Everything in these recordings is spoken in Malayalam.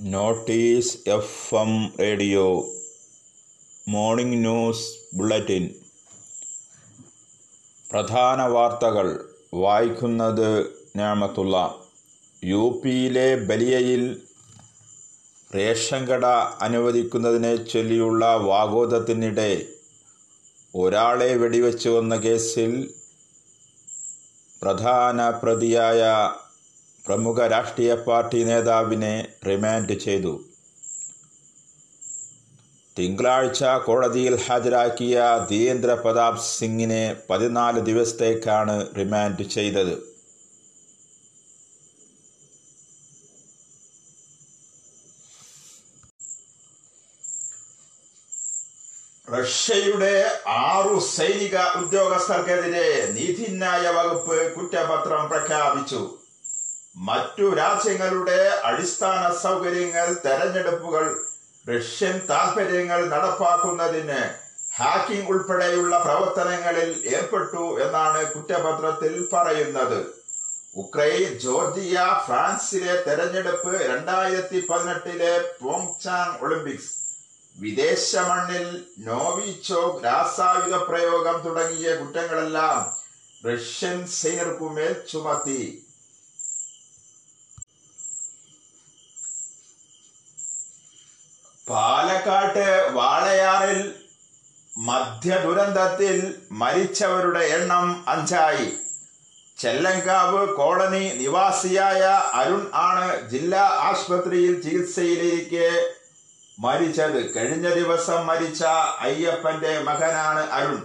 Notice F M radio morning news bulletin. പ്രധാന വാർത്തകൾ. വായിക്കുന്നത് ഞാമത്തുള്ള. യു പിയിലെ ബലിയയിൽ റേഷൻ കട അനുവദിക്കുന്നതിനെ ചൊല്ലിയുള്ള വാഗോദത്തിനിടെ ഒരാളെ വെടിവെച്ചു വന്ന കേസിൽ പ്രധാന പ്രതിയായ പ്രമുഖ രാഷ്ട്രീയ പാർട്ടി നേതാവിനെ റിമാൻഡ് ചെയ്തു. തിങ്കളാഴ്ച കോടതിയിൽ ഹാജരാക്കിയ ധീരേന്ദ്ര പ്രതാപ് സിംഗിനെ പതിനാല് ദിവസത്തേക്കാണ് റിമാൻഡ് ചെയ്തത്. റഷ്യയുടെ ആറു സൈനിക ഉദ്യോഗസ്ഥർക്കെതിരെ നീതിന്യായ വകുപ്പ് കുറ്റപത്രം പ്രഖ്യാപിച്ചു. മറ്റു രാജ്യങ്ങളുടെ അടിസ്ഥാന സൗകര്യങ്ങൾ തെരഞ്ഞെടുപ്പുകൾ റഷ്യൻ താൽപര്യങ്ങൾ നടപ്പാക്കുന്നതിന് ഹാക്കിംഗ് ഉൾപ്പെടെയുള്ള പ്രവർത്തനങ്ങളിൽ ഏർപ്പെട്ടു എന്നാണ് കുറ്റപത്രത്തിൽ പറയുന്നത്. ഉക്രൈൻ ജോർജിയ ഫ്രാൻസിലെ തെരഞ്ഞെടുപ്പ് രണ്ടായിരത്തി പതിനെട്ടിലെ പോങ്ചാങ് ഒളിമ്പിക്സ്. വിദേശ മണ്ണിൽ നോവിച്ചോക് രാസായുധ പ്രയോഗം തുടങ്ങിയ കുറ്റങ്ങളെല്ലാം റഷ്യൻ സൈനികർക്കുമേൽ ചുമത്തി. പാലക്കാട്ട് വാളയാറിൽ മധ്യ ദുരന്തത്തിൽ മരിച്ചവരുടെ എണ്ണം അഞ്ചായി. ചെല്ലങ്കാവ് കോളനി നിവാസിയായ അരുൺ ആണ് ജില്ലാ ആശുപത്രിയിൽ ചികിത്സയിലിരിക്കെ മരിച്ചത്. കഴിഞ്ഞ ദിവസം മരിച്ച അയ്യപ്പന്റെ മകനാണ് അരുൺ.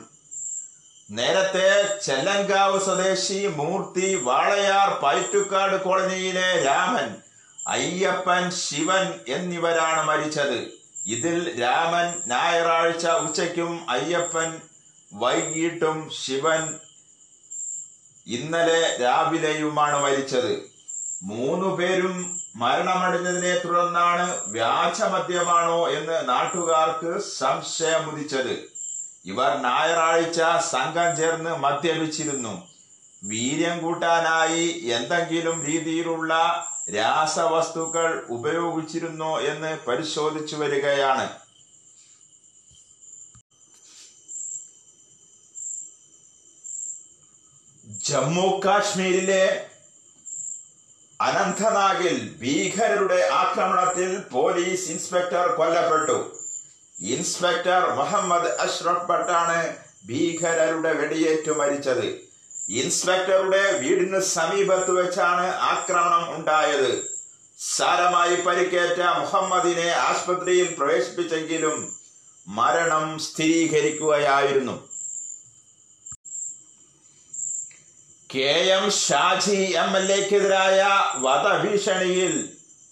നേരത്തെ ചെല്ലങ്കാവ് സ്വദേശി മൂർത്തി വാളയാർ പൈറ്റുക്കാട് കോളനിയിലെ രാമൻ അയ്യപ്പൻ ശിവൻ എന്നിവരാണ് മരിച്ചത്. ഇതിൽ രാമൻ ഞായറാഴ്ച ഉച്ചയ്ക്കും അയ്യപ്പൻ വൈകിട്ടും ശിവൻ ഇന്നലെ രാവിലെയുമാണ് മരിച്ചത്. മൂന്നു പേരും മരണമടഞ്ഞതിനെ തുടർന്നാണ് വ്യാജമദ്യമാണോ എന്ന് നാട്ടുകാർക്ക് സംശയമുദിച്ചത്. ഇവർ ഞായറാഴ്ച സംഘം ചേർന്ന് മദ്യപിച്ചിരുന്നു. വീര്യം കൂട്ടാനായി എന്തെങ്കിലും രീതിയിലുള്ള രാസവസ്തുക്കൾ ഉപയോഗിച്ചിരുന്നോ എന്ന് പരിശോധിച്ചു വരികയാണ്. ജമ്മു കാശ്മീരിലെ അനന്തനാഗിൽ ഭീകരരുടെ ആക്രമണത്തിൽ പോലീസ് ഇൻസ്പെക്ടർ കൊല്ലപ്പെട്ടു. ഇൻസ്പെക്ടർ മുഹമ്മദ് അഷ്റഫ് ഭട്ടാണ് ഭീകരരുടെ വെടിയേറ്റു മരിച്ചത്. ഇൻസ്പെക്ടറുടെ വീടിന് സമീപത്ത് വെച്ചാണ് ആക്രമണം ഉണ്ടായത്. സാരമായി പരിക്കേറ്റ മുഹമ്മദിനെ ആശുപത്രിയിൽ പ്രവേശിപ്പിച്ചെങ്കിലും മരണം സ്ഥിരീകരിക്കുകയായിരുന്നു. K M Shaji M L എക്കെതിരായ വധഭീഷണിയിൽ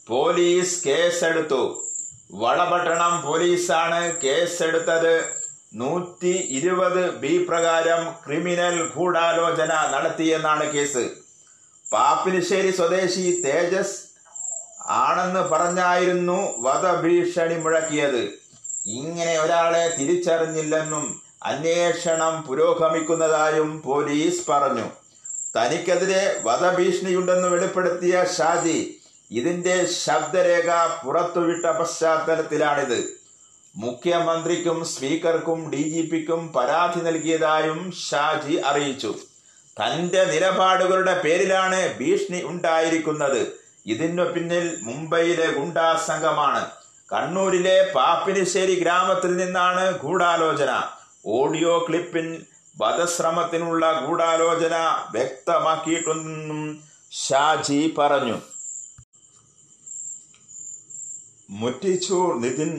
പോലീസ് കേസെടുത്തു. വളപട്ടണം പോലീസാണ് കേസെടുത്തത്. നൂറ്റി ഇരുപത് ബി പ്രകാരം ക്രിമിനൽ ഗൂഢാലോചന നടത്തിയെന്നാണ് കേസ്. പാപ്പിനിശ്ശേരി സ്വദേശി തേജസ് ആണെന്ന് പറഞ്ഞായിരുന്നു വധഭീഷണി മുഴക്കിയത്. ഇങ്ങനെ ഒരാളെ തിരിച്ചറിഞ്ഞില്ലെന്നും അന്വേഷണം പുരോഗമിക്കുന്നതായും പോലീസ് പറഞ്ഞു. തനിക്കെതിരെ വധഭീഷണിയുണ്ടെന്ന് വെളിപ്പെടുത്തിയ ഷാജി ഇതിന്റെ ശബ്ദരേഖ പുറത്തുവിട്ട പശ്ചാത്തലത്തിലാണിത്. മുഖ്യമന്ത്രിക്കും സ്പീക്കർക്കും ഡി ജി പിക്കും പരാതി നൽകിയതായും ഷാജി അറിയിച്ചു. തന്റെ നിലപാടുകളുടെ പേരിലാണ് ഭീഷണി ഉണ്ടായിരിക്കുന്നത്. ഇതിനു പിന്നിൽ മുംബൈയിലെ ഗുണ്ടാ സംഘമാണ്. കണ്ണൂരിലെ പാപ്പിനിശ്ശേരി ഗ്രാമത്തിൽ നിന്നാണ് ഗൂഢാലോചന. ഓഡിയോ ക്ലിപ്പിൽ വധശ്രമത്തിനുള്ള ഗൂഢാലോചന വ്യക്തമാക്കിയിട്ടുണ്ടെന്നും ഷാജി പറഞ്ഞു. മുറ്റിച്ചൂർ നിതിൻ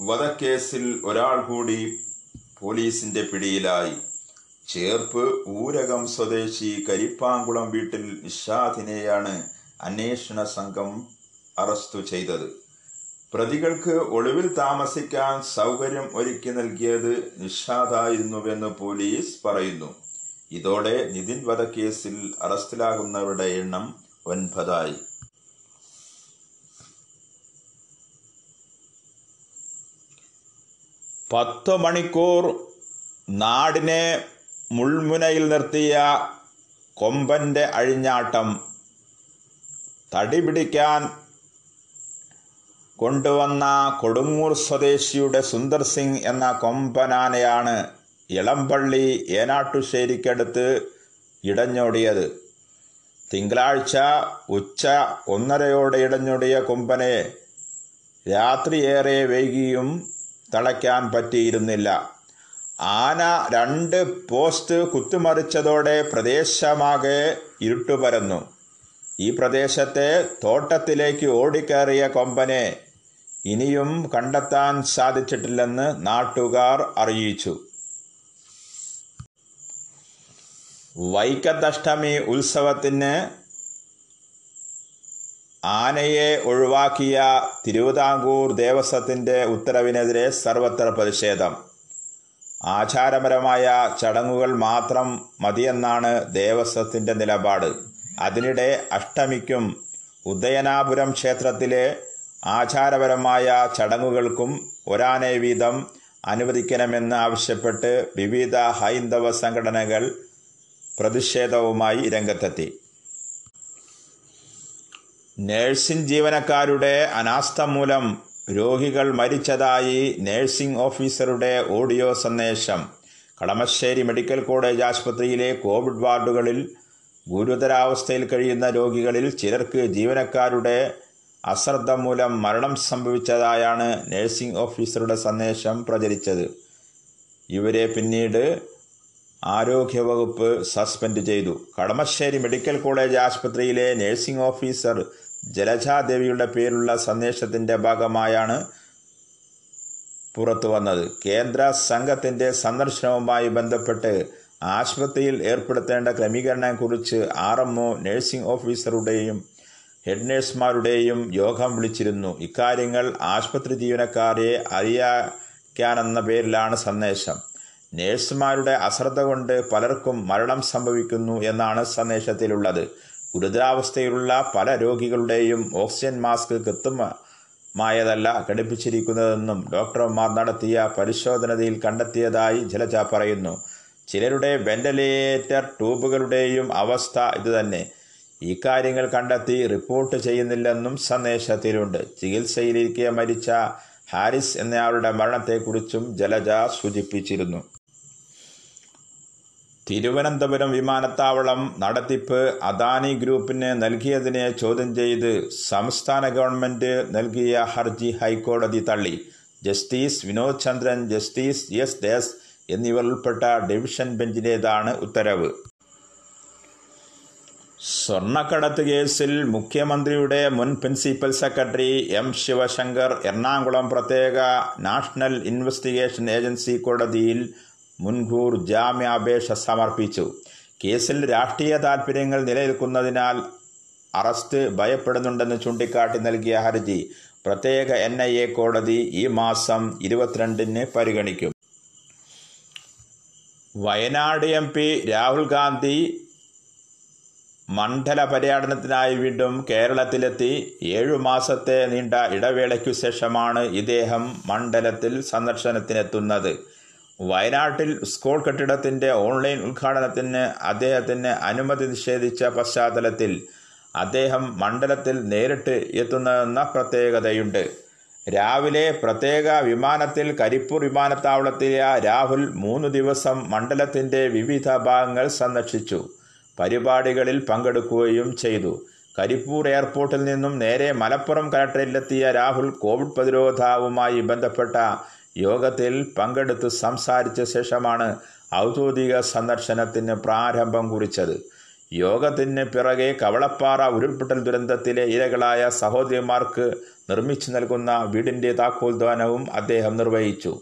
വധക്കേസിൽ ഒരാൾ കൂടി പോലീസിന്റെ പിടിയിലായി. ചേർപ്പ് ഊരകം സ്വദേശി കരിപ്പാങ്കുളം വീട്ടിൽ നിഷാദിനെയാണ് അന്വേഷണ സംഘം അറസ്റ്റു ചെയ്തത്. പ്രതികൾക്ക് ഒളിവിൽ താമസിക്കാൻ സൗകര്യം ഒരുക്കി നൽകിയത് നിഷാദായിരുന്നുവെന്ന് പോലീസ് പറയുന്നു. ഇതോടെ നിതിൻ വധക്കേസിൽ അറസ്റ്റിലാകുന്നവരുടെ എണ്ണം ഒൻപതായി. പത്ത് മണിക്കൂർ നാടിനെ മുൾമുനയിൽ നിർത്തിയ കൊമ്പന്റെ അഴിഞ്ഞാട്ടം തടി പിടിക്കാൻ കൊണ്ടുവന്ന കൊടുങ്ങൂർ സ്വദേശിയുടെ സുന്ദർ സിംഗ് എന്ന കൊമ്പനാനയാണ് ഇളമ്പള്ളി ഏനാട്ടുശ്ശേരിക്കടുത്ത് ഇടഞ്ഞോടിയത്. തിങ്കളാഴ്ച ഉച്ച ഒന്നരയോടെ ഇടഞ്ഞോടിയ കൊമ്പനെ രാത്രിയേറെ വൈകിയും തളയ്ക്കാൻ പറ്റിയിരുന്നില്ല. ആന രണ്ട് പോസ്റ്റ് കുത്തുമറിച്ചതോടെ പ്രദേശമാകെ ഇരുട്ടുപരന്നു. ഈ പ്രദേശത്തെ തോട്ടത്തിലേക്ക് ഓടിക്കേറിയ കൊമ്പനെ ഇനിയും കണ്ടെത്താൻ സാധിച്ചിട്ടില്ലെന്ന് നാട്ടുകാർ അറിയിച്ചു. വൈക്കത്തഷ്ടമി ഉത്സവത്തിന് ആനയെ ഒഴിവാക്കിയ തിരുവിതാംകൂർ ദേവസ്വത്തിന്റെ ഉത്തരവിനെതിരെ സർവത്ര പ്രതിഷേധം. ആചാരപരമായ ചടങ്ങുകൾ മാത്രം മതിയെന്നാണ് ദേവസ്വത്തിന്റെ നിലപാട്. അതിനിടെ അഷ്ടമിക്കും ഉദയനാപുരം ക്ഷേത്രത്തിലെ ആചാരപരമായ ചടങ്ങുകൾക്കും ഒരാനെ വീതം അനുവദിക്കണമെന്ന് ആവശ്യപ്പെട്ട് വിവിധ ഹൈന്ദവ സംഘടനകൾ പ്രതിഷേധവുമായി രംഗത്തെത്തി. നഴ്സിംഗ് ജീവനക്കാരുടെ അനാസ്ഥ മൂലം രോഗികൾ മരിച്ചതായി നേഴ്സിംഗ് ഓഫീസറുടെ ഓഡിയോ സന്ദേശം. കളമശ്ശേരി മെഡിക്കൽ കോളേജ് ആശുപത്രിയിലെ കോവിഡ് വാർഡുകളിൽ ഗുരുതരാവസ്ഥയിൽ കഴിയുന്ന രോഗികളിൽ ചിലർക്ക് ജീവനക്കാരുടെ അശ്രദ്ധ മൂലം മരണം സംഭവിച്ചതായാണ് നേഴ്സിംഗ് ഓഫീസറുടെ സന്ദേശം പ്രചരിച്ചത്. ഇവരെ പിന്നീട് ആരോഗ്യവകുപ്പ് സസ്പെൻഡ് ചെയ്തു. കടമശ്ശേരി മെഡിക്കൽ കോളേജ് ആശുപത്രിയിലെ നേഴ്സിംഗ് ഓഫീസർ ജലജാദേവിയുടെ പേരുള്ള സന്ദേശത്തിന്റെ ഭാഗമായാണ് പുറത്തു വന്നത്. കേന്ദ്ര സംഘത്തിന്റെ സന്ദർശനവുമായി ബന്ധപ്പെട്ട് ആശുപത്രിയിൽ ഏർപ്പെടുത്തേണ്ട ക്രമീകരണത്തെക്കുറിച്ച് ആർ എം ഒ നഴ്സിംഗ് ഓഫീസറുടെയും ഹെഡ് നഴ്സുമാരുടെയും യോഗം വിളിച്ചിരുന്നു. ഇക്കാര്യങ്ങൾ ആശുപത്രി ജീവനക്കാരെ അറിയിക്കാനെന്ന പേരിലാണ് സന്ദേശം. നേഴ്സുമാരുടെ അശ്രദ്ധ കൊണ്ട് പലർക്കും മരണം സംഭവിക്കുന്നു എന്നാണ് സന്ദേശത്തിലുള്ളത്. ഗുരുതരാവസ്ഥയിലുള്ള പല രോഗികളുടെയും ഓക്സിജൻ മാസ്ക് കൃത്യമായതല്ല ഘടിപ്പിച്ചിരിക്കുന്നതെന്നും ഡോക്ടർമാർ നടത്തിയ പരിശോധനയിൽ കണ്ടെത്തിയതായി ജലജ പറയുന്നു. ചിലരുടെ വെന്റിലേറ്റർ ട്യൂബുകളുടെയും അവസ്ഥ ഇതുതന്നെ. ഇക്കാര്യങ്ങൾ കാര്യങ്ങൾ കണ്ടെത്തി റിപ്പോർട്ട് ചെയ്യുന്നില്ലെന്നും സന്ദേശത്തിലുണ്ട്. ചികിത്സയിലിരിക്കെ മരിച്ച ഹാരിസ് എന്നയാളുടെ മരണത്തെക്കുറിച്ചും ജലജ സൂചിപ്പിച്ചിരുന്നു. തിരുവനന്തപുരം വിമാനത്താവളം നടത്തിപ്പ് അദാനി ഗ്രൂപ്പിന് നൽകിയതിനെ ചോദ്യം ചെയ്ത് സംസ്ഥാന ഗവൺമെന്റ് നൽകിയ ഹർജി ഹൈക്കോടതി തള്ളി. Justice Vinod Chandran justice S there's എന്നിവർ ഉൾപ്പെട്ട ഡിവിഷൻ ബെഞ്ചിന്റേതാണ് ഉത്തരവ്. സ്വർണക്കടത്ത് കേസിൽ മുഖ്യമന്ത്രിയുടെ മുൻ principal secretary M Sivasankar Ernakulam പ്രത്യേക നാഷണൽ ഇൻവെസ്റ്റിഗേഷൻ ഏജൻസി കോടതിയിൽ മുൻകൂർ ജാമ്യാപേക്ഷ സമർപ്പിച്ചു. കേസിൽ രാഷ്ട്രീയ താൽപ്പര്യങ്ങൾ നിലനിൽക്കുന്നതിനാൽ അറസ്റ്റ് ഭയപ്പെടുന്നുണ്ടെന്ന് ചൂണ്ടിക്കാട്ടി നൽകിയ ഹർജി പ്രത്യേക എൻ ഐ എ കോടതി ഈ മാസം ഇരുപത്തിരണ്ടിന് പരിഗണിക്കും. വയനാട് എം പി രാഹുൽ ഗാന്ധി മണ്ഡല പര്യടനത്തിനായി വീണ്ടും കേരളത്തിലെത്തി. ഏഴു മാസത്തെ നീണ്ട ഇടവേളയ്ക്കു ശേഷമാണ് ഇദ്ദേഹം മണ്ഡലത്തിൽ സന്ദർശനത്തിനെത്തുന്നത്. വയനാട്ടിൽ സ്കൂൾ കെട്ടിടത്തിന്റെ ഓൺലൈൻ ഉദ്ഘാടനത്തിന് അദ്ദേഹത്തിന് അനുമതി നിഷേധിച്ച പശ്ചാത്തലത്തിൽ അദ്ദേഹം മണ്ഡലത്തിൽ നേരിട്ട് എത്തുന്നതെന്ന പ്രത്യേകതയുണ്ട്. രാവിലെ പ്രത്യേക വിമാനത്തിൽ കരിപ്പൂർ വിമാനത്താവളത്തിലെ രാഹുൽ മൂന്ന് ദിവസം മണ്ഡലത്തിന്റെ വിവിധ ഭാഗങ്ങൾ സന്ദർശിച്ചു. പരിപാടികളിൽ പങ്കെടുക്കുകയും ചെയ്തു. കരിപ്പൂർ എയർപോർട്ടിൽ നിന്നും നേരെ മലപ്പുറം കലക്ടറേറ്റിലെത്തിയ രാഹുൽ കോവിഡ് പ്രതിരോധവുമായി ബന്ധപ്പെട്ട യോഗത്തിൽ പങ്കെടുത്ത് സംസാരിച്ച ശേഷമാണ് ഔദ്യോഗിക സന്ദർശനത്തിന് പ്രാരംഭം കുറിച്ചത്. യോഗത്തിന് പിറകെ കവളപ്പാറ ഉരുൾപൊട്ടൽ ദുരന്തത്തിലെ ഇരകളായ സഹോദരിമാർക്ക് നിർമ്മിച്ചു നൽകുന്ന വീടിന്റെ താക്കോൽദാനവും അദ്ദേഹം നിർവഹിച്ചു.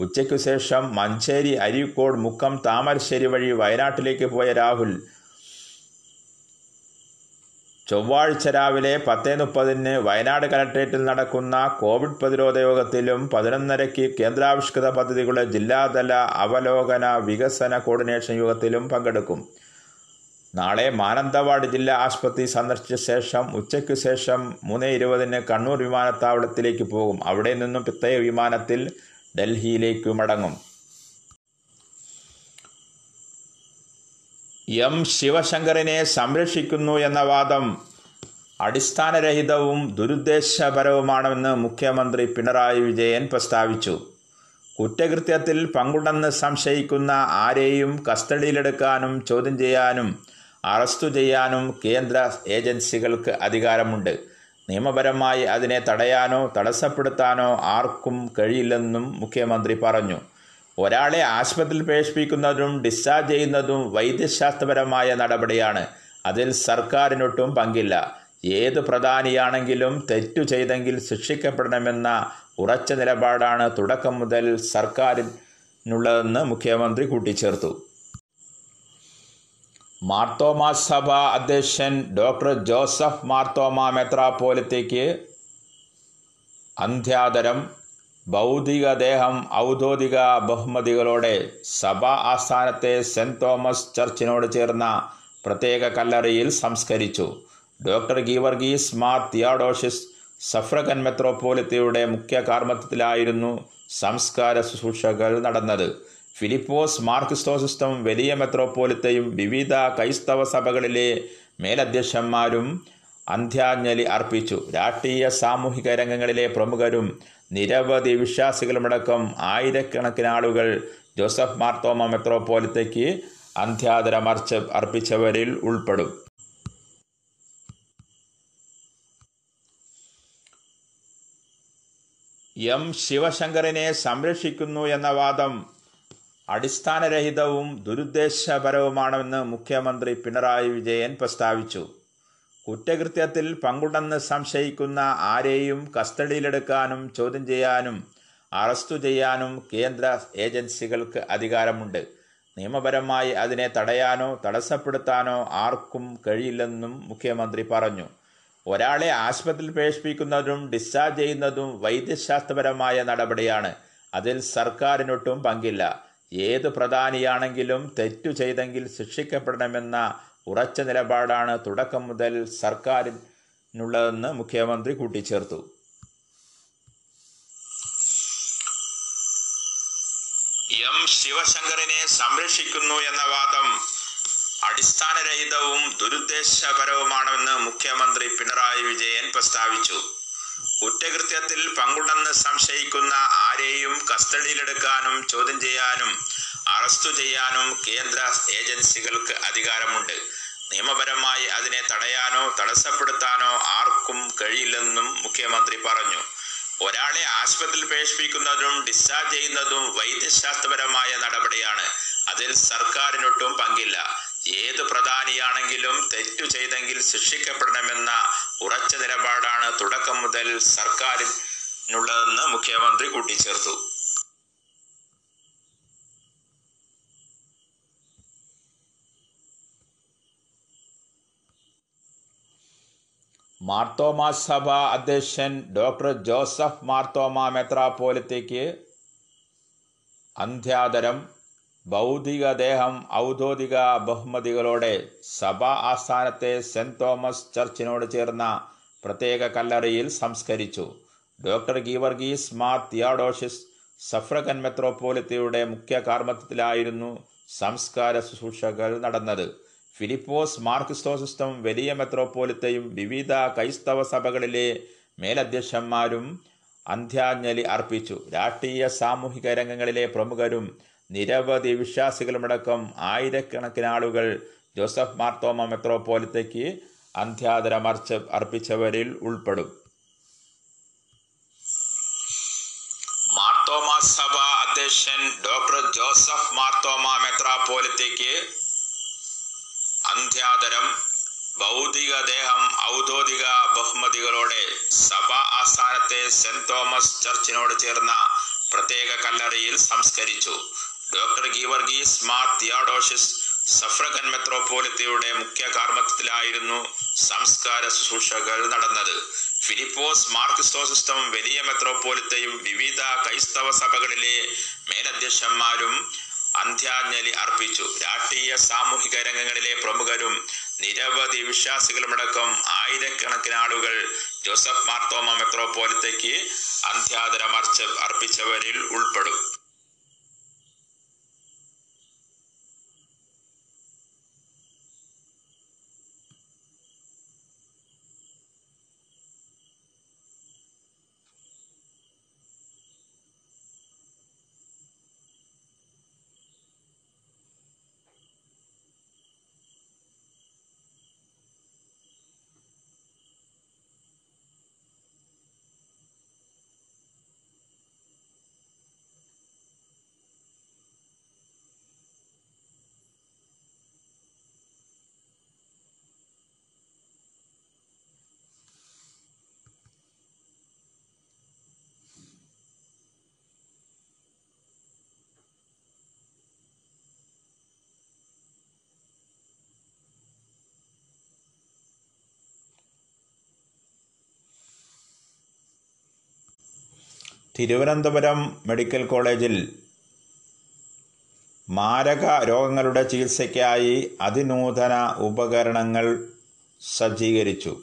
ഉച്ചയ്ക്കു ശേഷം മഞ്ചേരി അരീക്കോട് മുക്കം താമരശ്ശേരി വഴി വയനാട്ടിലേക്ക് പോയ രാഹുൽ ചൊവ്വാഴ്ച രാവിലെ പത്തേ മുപ്പതിന് വയനാട് കലക്ട്രേറ്റിൽ നടക്കുന്ന കോവിഡ് പ്രതിരോധ യോഗത്തിലും പതിനൊന്നരയ്ക്ക് കേന്ദ്രാവിഷ്കൃത പദ്ധതികളുടെ ജില്ലാതല അവലോകന വികസന കോർഡിനേഷൻ യോഗത്തിലും പങ്കെടുക്കും. നാളെ മാനന്തവാടി ജില്ലാ ആശുപത്രി സന്ദർശിച്ച ശേഷം ഉച്ചയ്ക്ക് ശേഷം മൂന്ന് ഇരുപതിന് കണ്ണൂർ വിമാനത്താവളത്തിലേക്ക് പോകും. അവിടെ നിന്നും പ്രത്യേക വിമാനത്തിൽ ഡൽഹിയിലേക്ക് മടങ്ങും. എം ശിവശങ്കറിനെ സംരക്ഷിക്കുന്നു എന്ന വാദം അടിസ്ഥാനരഹിതവും ദുരുദ്ദേശപരവുമാണെന്ന് മുഖ്യമന്ത്രി പിണറായി വിജയൻ പ്രസ്താവിച്ചു. കുറ്റകൃത്യത്തിൽ പങ്കുണ്ടെന്ന് സംശയിക്കുന്ന ആരെയും കസ്റ്റഡിയിലെടുക്കാനും ചോദ്യം ചെയ്യാനും അറസ്റ്റു ചെയ്യാനും കേന്ദ്ര ഏജൻസികൾക്ക് അധികാരമുണ്ട്. നിയമപരമായി അതിനെ തടയാനോ തടസ്സപ്പെടുത്താനോ ആർക്കും കഴിയില്ലെന്നും മുഖ്യമന്ത്രി പറഞ്ഞു. ഒരാളെ ആശുപത്രിയിൽ പ്രവേശിപ്പിക്കുന്നതും ഡിസ്ചാർജ് ചെയ്യുന്നതും വൈദ്യശാസ്ത്രപരമായ നടപടിയാണ്. അതിൽ സർക്കാരിനൊട്ടും പങ്കില്ല. ഏത് പ്രധാനിയാണെങ്കിലും തെറ്റു ചെയ്തെങ്കിൽ ശിക്ഷിക്കപ്പെടണമെന്ന ഉറച്ച നിലപാടാണ് തുടക്കം മുതൽ സർക്കാരിനുള്ളതെന്ന് മുഖ്യമന്ത്രി കൂട്ടിച്ചേർത്തു. മാർത്തോമ സഭ അധ്യക്ഷൻ ഡോക്ടർ ജോസഫ് മാർത്തോമ മെത്രാപ്പോലത്തേക്ക് അന്ത്യാദരം ഭൗതികദേഹം ഔദ്യോഗിക ബഹുമതികളോടെ സഭാ ആസ്ഥാനത്തെ സെന്റ് തോമസ് ചർച്ചിനോട് ചേർന്ന പ്രത്യേക കല്ലറയിൽ സംസ്കരിച്ചു. ഡോക്ടർ ഗീവർഗീസ് മാർ തിയാഡോഷിസ് സഫ്രഗൻ മെത്രോപോലിത്തയുടെ മുഖ്യ കാർമ്മത്തിലായിരുന്നു സംസ്കാര ശുശ്രൂഷകൾ നടന്നത്. ഫിലിപ്പോസ് മാർക്കിസ്റ്റോസിസ്റ്റം വലിയ മെത്രോപോലിത്തയും വിവിധ ക്രൈസ്തവ സഭകളിലെ മേലധ്യക്ഷന്മാരും അന്ത്യാഞ്ജലി അർപ്പിച്ചു. രാഷ്ട്രീയ സാമൂഹിക രംഗങ്ങളിലെ പ്രമുഖരും നിരവധി വിശ്വാസികളുമടക്കം ആയിരക്കണക്കിന് ആളുകൾ ജോസഫ് മാർത്തോമ മെത്രോപോലിത്തയ്ക്ക് അന്ത്യാദരമർച്ച അർപ്പിച്ചവരിൽ ഉൾപ്പെടും. എം ശിവശങ്കറിനെ സംരക്ഷിക്കുന്നു എന്ന വാദം അടിസ്ഥാനരഹിതവും ദുരുദ്ദേശപരവുമാണെന്ന് മുഖ്യമന്ത്രി പിണറായി വിജയൻ പ്രസ്താവിച്ചു. കുറ്റകൃത്യത്തിൽ പങ്കുണ്ടെന്ന് സംശയിക്കുന്ന ആരെയും കസ്റ്റഡിയിലെടുക്കാനും ചോദ്യം ചെയ്യാനും അറസ്റ്റു ചെയ്യാനും കേന്ദ്ര ഏജൻസികൾക്ക് അധികാരമുണ്ട്. നിയമപരമായി അതിനെ തടയാനോ തടസ്സപ്പെടുത്താനോ ആർക്കും കഴിയില്ലെന്നും മുഖ്യമന്ത്രി പറഞ്ഞു. ഒരാളെ ആശുപത്രിയിൽ പ്രവേശിപ്പിക്കുന്നതും ഡിസ്ചാർജ് ചെയ്യുന്നതും വൈദ്യശാസ്ത്രപരമായ നടപടിയാണ്. അതിൽ സർക്കാരിനൊട്ടും പങ്കില്ല. ഏത് പ്രധാനിയാണെങ്കിലും തെറ്റു ചെയ്തെങ്കിൽ ശിക്ഷിക്കപ്പെടണമെന്ന ഉറച്ച നിലപാടാണ് തുടക്കം മുതൽ സർക്കാരിനുള്ളതെന്ന് മുഖ്യമന്ത്രി കൂട്ടിച്ചേർത്തു. എം ശിവശങ്കറിനെ സംരക്ഷിക്കുന്നു എന്ന വാദം അടിസ്ഥാനരഹിതവും ദുരുദ്ദേശപരവുമാണെന്ന് മുഖ്യമന്ത്രി പിണറായി വിജയൻ പ്രസ്താവിച്ചു. കുറ്റകൃത്യത്തിൽ പങ്കുണ്ടെന്ന് സംശയിക്കുന്ന ആരെയും കസ്റ്റഡിയിലെടുക്കാനും ചോദ്യം ചെയ്യാനും അറസ്റ്റു ചെയ്യാനും കേന്ദ്ര ഏജൻസികൾക്ക് അധികാരമുണ്ട്. നിയമപരമായി അതിനെ തടയാനോ തടസ്സപ്പെടുത്താനോ ആർക്കും കഴിയില്ലെന്നും മുഖ്യമന്ത്രി പറഞ്ഞു. ഒരാളെ ആശുപത്രിയിൽ പ്രവേശിപ്പിക്കുന്നതും ഡിസ്ചാർജ് ചെയ്യുന്നതും വൈദ്യശാസ്ത്രപരമായ നടപടിയാണ്. അതിൽ സർക്കാരിനൊട്ടും പങ്കില്ല. ഏത് പ്രധാനിയാണെങ്കിലും തെറ്റു ചെയ്തെങ്കിൽ ശിക്ഷിക്കപ്പെടണമെന്ന ഉറച്ച നിലപാടാണ് തുടക്കം മുതൽ സർക്കാരിനുള്ളതെന്ന് മുഖ്യമന്ത്രി കൂട്ടിച്ചേർത്തു. മാർത്തോമ സഭ അധ്യക്ഷൻ ഡോക്ടർ ജോസഫ് മാർത്തോമ മെത്രാപ്പോലത്തേക്ക് അന്ത്യാദരം. ഭൗതികദേഹം ഔദ്യോഗിക ബഹുമതികളോടെ സഭാ ആസ്ഥാനത്തെ സെന്റ് തോമസ് ചർച്ചിനോട് ചേർന്ന പ്രത്യേക കല്ലറയിൽ സംസ്കരിച്ചു. ഡോക്ടർ ഗീവർഗീസ് മാർ തിയാഡോഷിസ് സഫ്രഗൻ മെത്രോപോലിത്തയുടെ മുഖ്യ കാർമ്മത്തിലായിരുന്നു സംസ്കാര ശുശ്രൂഷകൾ നടന്നത്. ഫിലിപ്പോസ് മാർക്കിസ്റ്റോസിസ്റ്റം വലിയ മെത്രോപോലിത്തയും വിവിധ ക്രൈസ്തവ സഭകളിലെ മേലധ്യക്ഷന്മാരും അന്ത്യാഞ്ജലി അർപ്പിച്ചു. രാഷ്ട്രീയ സാമൂഹിക രംഗങ്ങളിലെ പ്രമുഖരും നിരവധി വിശ്വാസികളുമടക്കം ആയിരക്കണക്കിന് ആളുകൾ ജോസഫ് മാർത്തോമ മെത്രോപോലിത്തയ്ക്ക് അന്ത്യാദരമർച്ച അർപ്പിച്ചവരിൽ ഉൾപ്പെടും. മാർത്തോമ സഭ അധ്യക്ഷൻ ഡോക്ടർ ജോസഫ് മാർത്തോമ മെത്രാപ്പോലത്തേക്ക് അന്ത്യാദരം ഭൗതികദേഹം ഔദ്യോഗിക ബഹുമതികളോടെ സഭാ ആസ്ഥാനത്തെ സെന്റ് തോമസ് ചർച്ചിനോട് ചേർന്ന പ്രത്യേക കല്ലറയിൽ സംസ്കരിച്ചു. ഡോക്ടർ ഗീവർഗീസ് മാർ തിയാഡോഷിസ് സഫ്രഗൻ മെത്രോപോലിത്തയുടെ മുഖ്യ കാർമ്മത്തിലായിരുന്നു സംസ്കാര ശുശ്രൂഷകൾ നടന്നത്. ഫിലിപ്പോസ് മാർക്കിസ്റ്റോസിസ്റ്റം വലിയ മെത്രോപോലിത്തയും വിവിധ ക്രൈസ്തവ സഭകളിലെ മേലധ്യക്ഷന്മാരും അന്ത്യാഞ്ജലി അർപ്പിച്ചു. രാഷ്ട്രീയ സാമൂഹിക രംഗങ്ങളിലെ പ്രമുഖരും നിരവധി വിശ്വാസികളുമടക്കം ആയിരക്കണക്കിന് ആളുകൾ ജോസഫ് മാർത്തോമ മെത്രോപോലിത്തയ്ക്ക് അന്ത്യാദരമർച്ച അർപ്പിച്ചവരിൽ ഉൾപ്പെടും. തിരുവനന്തപുരം മെഡിക്കൽ കോളേജിൽ മാരക രോഗങ്ങളുടെ ചികിത്സയ്ക്കായി അതിനൂതന ഉപകരണങ്ങൾ സജ്ജീകരിച്ചു.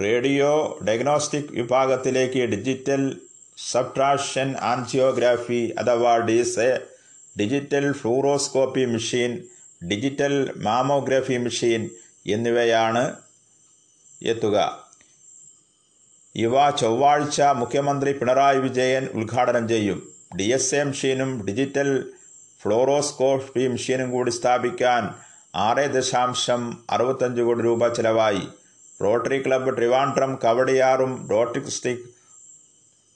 റേഡിയോ ഡയഗ്നോസ്റ്റിക് വിഭാഗത്തിലേക്ക് ഡിജിറ്റൽ സബ്ട്രാക്ഷൻ ആൻജിയോഗ്രാഫി അഥവാ ഡിസ് digital fluoroscopy machine digital mammography machine എന്നിവയാണ് എത്തുക. ഇവ ചൊവ്വാഴ്ച മുഖ്യമന്ത്രി പിണറായി വിജയൻ ഉദ്ഘാടനം ചെയ്യും. ഡി എസ് എ മെഷീനും ഡിജിറ്റൽ ഫ്ലോറോസ്കോപ്പി മെഷീനും കൂടി സ്ഥാപിക്കാൻ ആറ് ദശാംശം അറുപത്തഞ്ച് കോടി രൂപ ചിലവായി. റോട്ടറി ക്ലബ്ബ് ട്രിവാൻഡ്രം കവടിയാറും റോട്ടറി സ്റ്റിക്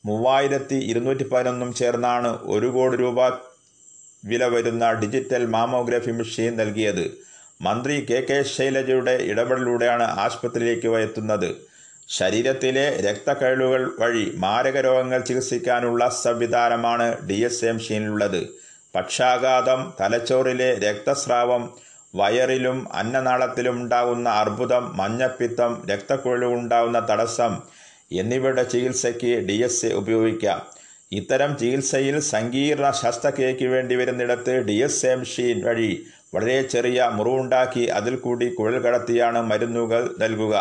മൂവായിരത്തി ഇരുന്നൂറ്റി പതിനൊന്നും ചേർന്നാണ് ഒരു കോടി രൂപ വില വരുന്ന ഡിജിറ്റൽ മാമോഗ്രഫി മെഷീൻ നൽകിയത്. മന്ത്രി കെ കെ ശൈലജയുടെ ഇടപെടലിലൂടെയാണ് ആശുപത്രിയിലേക്ക് എത്തുന്നത് ശരീരത്തിലെ രക്തക്കഴലുകൾ വഴി മാരക രോഗങ്ങൾ ചികിത്സിക്കാനുള്ള സംവിധാനമാണ് ഡി എസ് എ മെഷീനിലുള്ളത് പക്ഷാഘാതം തലച്ചോറിലെ രക്തസ്രാവം വയറിലും അന്നനാളത്തിലും ഉണ്ടാകുന്ന അർബുദം മഞ്ഞപ്പിത്തം രക്തക്കൊഴിവ് ഉണ്ടാകുന്ന തടസ്സം എന്നിവയുടെ ചികിത്സയ്ക്ക് ഡി എസ് എ ഉപയോഗിക്കാം. ഇത്തരം ചികിത്സയിൽ സങ്കീർണ ശസ്ത്രക്രിയയ്ക്ക് വേണ്ടി വരുന്നിടത്ത് ഡി എസ് എ മെഷീൻ വഴി വളരെ ചെറിയ മുറിവുണ്ടാക്കി അതിൽ കൂടി കുഴൽ കടത്തിയാണ് മരുന്നുകൾ നൽകുക.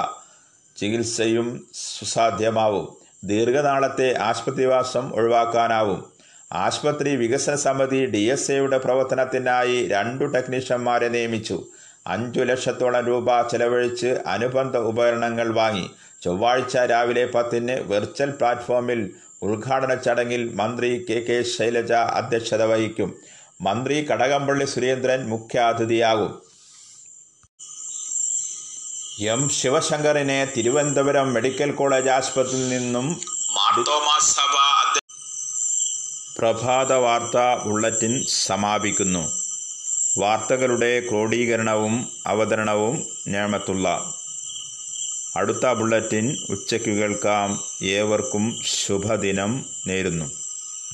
ചികിത്സയും സുസാധ്യമാവും. ദീർഘനാളത്തെ ആശുപത്രിവാസം ഒഴിവാക്കാനാവും. ആശുപത്രി വികസന സമിതി ഡി എസ് എയുടെ പ്രവർത്തനത്തിനായി രണ്ടു ടെക്നീഷ്യന്മാരെ നിയമിച്ചു. അഞ്ചു ലക്ഷത്തോളം രൂപ ചെലവഴിച്ച് അനുബന്ധ ഉപകരണങ്ങൾ വാങ്ങി. ചൊവ്വാഴ്ച രാവിലെ പത്തിന് വെർച്വൽ പ്ലാറ്റ്ഫോമിൽ ഉദ്ഘാടന ചടങ്ങിൽ മന്ത്രി കെ കെ ശൈലജ അധ്യക്ഷത വഹിക്കും. മന്ത്രി കടകംപള്ളി സുരേന്ദ്രൻ മുഖ്യാതിഥിയാകും. എം ശിവശങ്കറിനെ തിരുവനന്തപുരം മെഡിക്കൽ കോളേജ് ആശുപത്രിയിൽ നിന്നും പ്രഭാത വാർത്ത ബുള്ളറ്റിൻ സമാപിക്കുന്നു. വാർത്തകളുടെ ക്രോഡീകരണവും അവതരണവും ഞാമത്തുള്ള. അടുത്ത ബുള്ളറ്റിൻ ഉച്ചയ്ക്ക് കേൾക്കാം. ഏവർക്കും ശുഭദിനം നേരുന്നു.